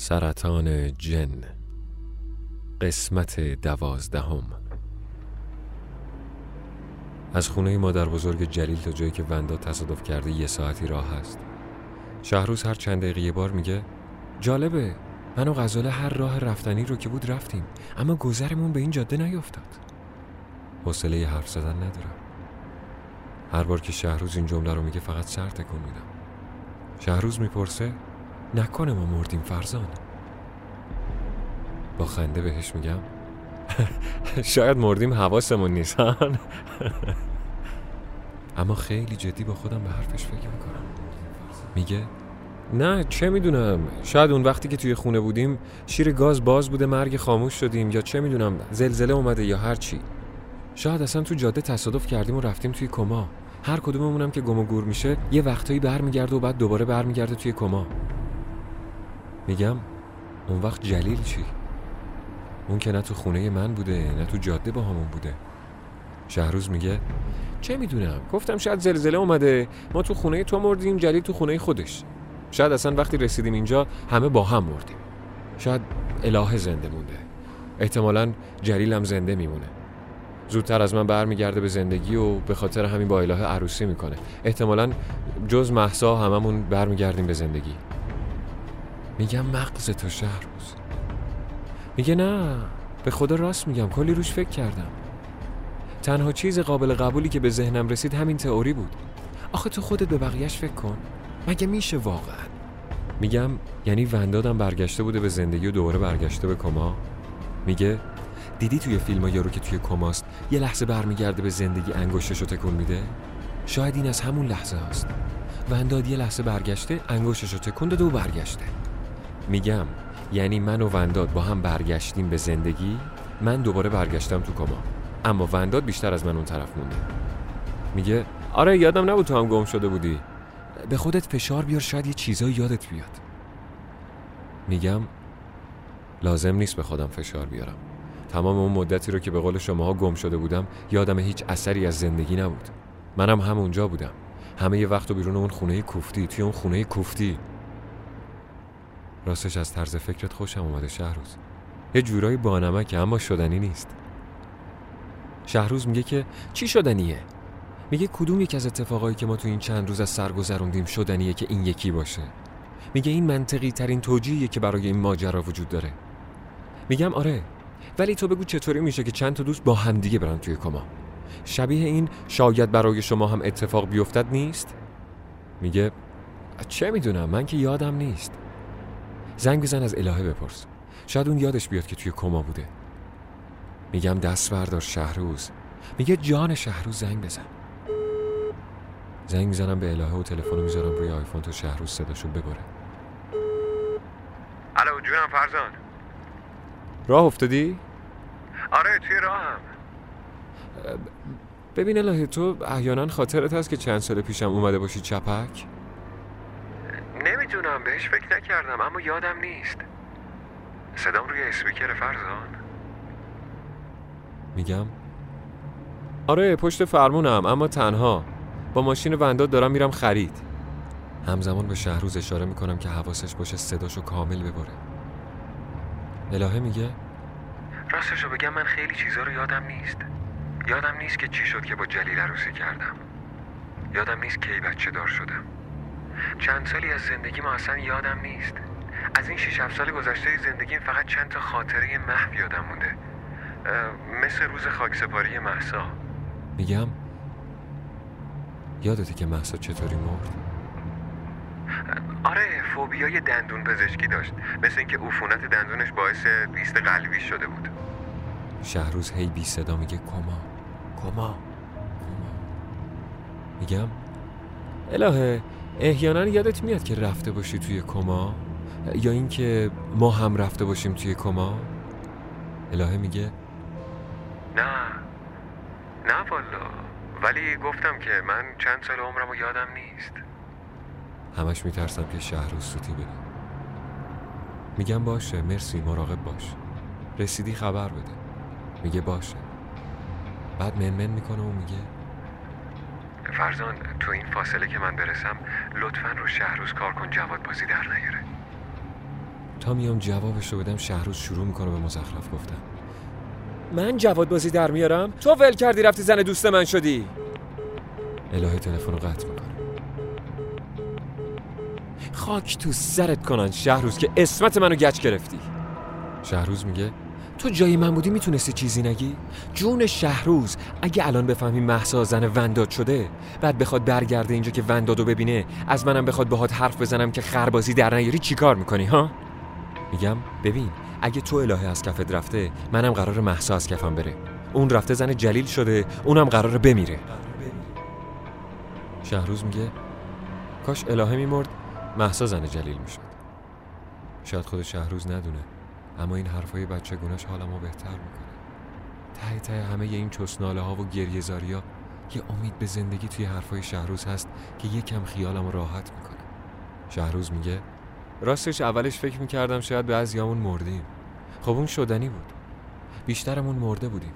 سرطان جن قسمت دوازدهم. از خونه مادر بزرگ جلیل تا جایی که وندا تصادف کرده یه ساعتی راه هست شهروز هر چند دقیقه یه بار میگه جالبه من و غزاله هر راه رفتنی رو که بود رفتیم اما گذرمون به این جاده نیفتاد. حوصله حرف زدن ندارم. هر بار که شهروز این جمله رو میگه فقط سر تکون میدم. شهروز می‌پرسه نکنه ما مردیم فرزان با خنده بهش میگم. شاید مردیم حواسمون نیست. اما خیلی جدی با خودم به حرفش فکر می‌کنم. میگه نه چه می‌دونم. شاید اون وقتی که توی خونه بودیم شیر گاز باز بوده مرگ خاموش شدیم یا چه می‌دونم زلزله اومده یا هر چی. شاید اصلا تو جاده تصادف کردیم و رفتیم توی کما. هر کدوممونم که گم و گور میشه یه وقتایی برمیگرده و بعد دوباره برمیگرده توی کما. میگم اون وقت جلیل چی؟ اون که نه تو خونه من بوده نه تو جاده با همون بوده. شهروز میگه چه می‌دونم؟ گفتم شاید زلزله اومده. ما تو خونه تو مردیم جلیل تو خونه خودش. شاید اصلا وقتی رسیدیم اینجا همه با هم مردیم. شاید الهه زنده مونده. احتمالا جلیل هم زنده میمونه. زودتر از من برمیگرده به زندگی و به خاطر همین با الهه عروسی می‌کنه. احتمالا جز محسا هممون برمیگردیم به زندگی. میگم مغز تو شهروز میگه نه به خدا راست میگم کلی روش فکر کردم. تنها چیز قابل قبولی که به ذهنم رسید همین تئوری بود. آخه تو خودت به بقیهش فکر کن. مگه میشه واقعا؟ میگم یعنی وندادم برگشته بوده به زندگی و دوباره برگشته به کما. میگه دیدی توی فیلم ها یارو که توی کماست یه لحظه برمیگرده به زندگی انگشتش رو تکون میده؟ شاید این از همون لحظه هست ونداد یه لحظه برگشته انگشتش رو تکون داده و برگشته. میگم یعنی من و ونداد با هم برگشتیم به زندگی من دوباره برگشتم تو کما. اما ونداد بیشتر از من اون طرف مونده. میگه آره یادم نبود تو هم گم شده بودی. به خودت فشار بیار شاید یه چیزایی یادت بیاد. میگم لازم نیست به خودم فشار بیارم. تمام اون مدتی رو که به قول شماها گم شده بودم یادم هیچ اثری از زندگی نبود. منم همونجا بودم. همه یه وقت و بیرون اون خونه کوفتی توی اون خونه کوفتی. راستش از طرز فکرت خوشم اومده شهروز. یه جورایی بانمکه اما شدنی نیست. شهروز میگه که چی شدنیه؟ میگه کدوم یک از اتفاقایی که ما تو این چند روز از سر گذروندیم شدنیه که این یکی باشه؟ میگه این منطقی ترین توجیهیه که برای این ماجرا وجود داره. میگم آره ولی تو بگو چطوری میشه که چند تا دوست با همدیگه برن توی کما؟ شبیه این شاید برای شما هم اتفاق بیفتد نیست؟ میگه چه می‌دونم من که یادم نیست. زنگ بزن از الهه بپرس. شاید اون یادش بیاد که توی کما بوده. میگم دست بردار شهروز. میگه جان شهروز زنگ بزن. زنگ می‌زنم به الهه و تلفن می‌ذارم روی آیفون تا شهروز صداشو ببره. الو جونم فرزان راه افتادی؟ آره توی راهم. ببین الهه تو احیانا خاطرت هست که چند سال پیشم اومده باشی چپک؟ نمی‌دونم بهش فکر نکردم اما یادم نیست. صدام روی اسپیکر فرزان. میگم؟ آره پشت فرمونم اما تنها. با ماشین ونداد دارم میرم خرید. همزمان به شهروز اشاره می‌کنم که حواسش باشه صداشو کامل ببره. الهه میگه؟ راستشو بگم من خیلی چیزا رو یادم نیست. یادم نیست که چی شد که با جلیل عروسی کردم. یادم نیست کی بچه دار شدم. چند سالی از زندگی ما اصلا یادم نیست. از این 6 سال گذشته زندگیم فقط چند تا خاطره محو یادم مونده. مثل روز خاکسپاری محسا میگم؟ یادته که محسا چطوری مرد؟ آره فوبیای دندون پزشکی داشت. مثل اینکه عفونت دندونش باعث بیست قلبی شده بود. شهروز هی بی صدا میگه کما کما کما. میگم؟ الهه احیانا یادت میاد که رفته باشی توی کما؟ یا اینکه ما هم رفته باشیم توی کما؟ الهه میگه نه. نه والا. ولی گفتم که من چند سال عمرم یادم نیست. همش میترسم که شهر سوتی بده میگم باشه. مرسی. مراقب باش. رسیدی خبر بده. میگه باشه. بعد منمن می‌کنه و میگه فرزان تو این فاصله که من برسم لطفا رو شهروز کار کن جواد بازی در نیاره. تا میام جوابش رو بدم شهروز شروع می‌کنه به مزخرف گفتم من جواد بازی در میارم؟ تو ول کردی رفتی زن دوست من شدی؟ الهه تلفن رو قطع می‌کنه. خاک تو سرت کنن شهروز که اسمت منو گچ گرفتی. شهروز میگه تو جای من بودی می‌تونستی چیزی نگی؟ جون شهروز اگه الان بفهمی محسا زن ونداد شده بعد بخواد برگرده اینجا که وندادو ببینه از منم بخواد باهات حرف بزنم که خربازی در نیاری چیکار می‌کنی ها؟ میگم ببین اگه تو الهه از کفت رفته منم قرار محسا از کفم بره اون رفته زن جلیل شده اونم قرار بمیره شهروز میگه کاش الهه میمرد محسا زن جلیل می‌شد شاید خود شهروز ندونه اما این حرفای گونش حالمو بهتر می‌کنه. ته ته همه این چسناله ها و گریه ها یه امید به زندگی توی حرفای شهروز هست که یکم خیالمو راحت می‌کنه. شهروز میگه راستش اولش فکر می‌کردم شاید بعضیامون مردیم. خب اون شدنی بود. بیشترمون مرده بودیم.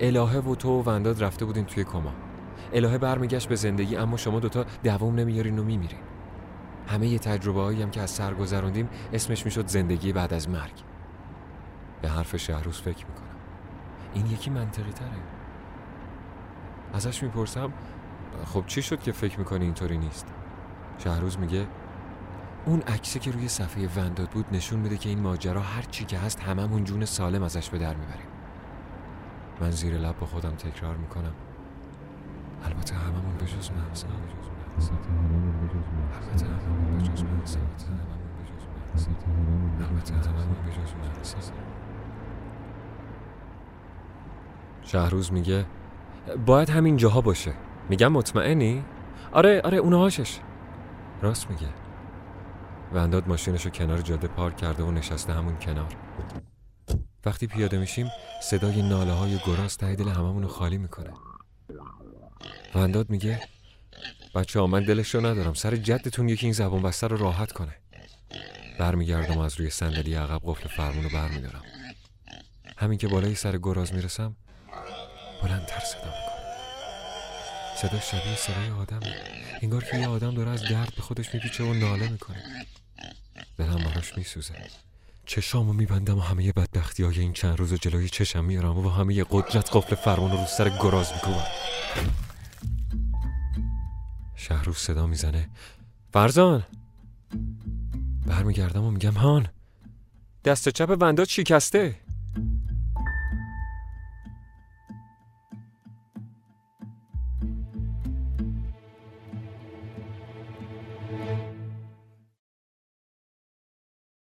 الهه و تو و ونداد رفته بودین توی کما. الهه برمیگشت به زندگی اما شما دوتا دوام نمیارین و میمیرین. همه یه تجربه هم که از سر گذروندیم اسمش می‌شد زندگی بعد از مرگ. به حرف شهروز فکر می‌کنم. این یکی منطقی تره ازش می‌پرسم خب چی شد که فکر می‌کنی اینطوری نیست؟ شهروز میگه اون عکسی که روی صفحه ونداد بود نشون میده که این ماجرا هر چی که هست هممون جون سالم ازش به در می‌بریم. من زیر لب با خودم تکرار می‌کنم. البته هممون به جز محسا البته هممون به جز محسا البته هممون به جز محسا شهروز میگه باید همین جاها باشه. میگم مطمئنی؟ آره آره اونهاشش راست میگه. ونداد ماشینشو کنار جاده پارک کرده و نشسته همون کنار. وقتی پیاده میشیم صدای ناله های گراز ته دل هممونو خالی می‌کنه. ونداد میگه بچه ها من دلش رو ندارم. سر جدتون یکی این زبان بسته رو راحت کنه. برمیگردم از روی صندلی عقب قفل فرمون رو برمیدارم. همین که بالای سر گراز می‌رسم بلندتر صدا می‌کنه. صدا شبیه صدای آدمه. انگار که یه آدم داره از درد به خودش میپیچه و ناله می‌کنه. دلم براش میسوزه. چشامو میبندم و همه بدبختی های این چند روز جلوی چشم میارم و همه قدرت قفل فرمان رو سر گراز می‌کنم شهروز صدا می‌زنه. فرزان! برمیگردم و میگم هان دست چپ وندات شکسته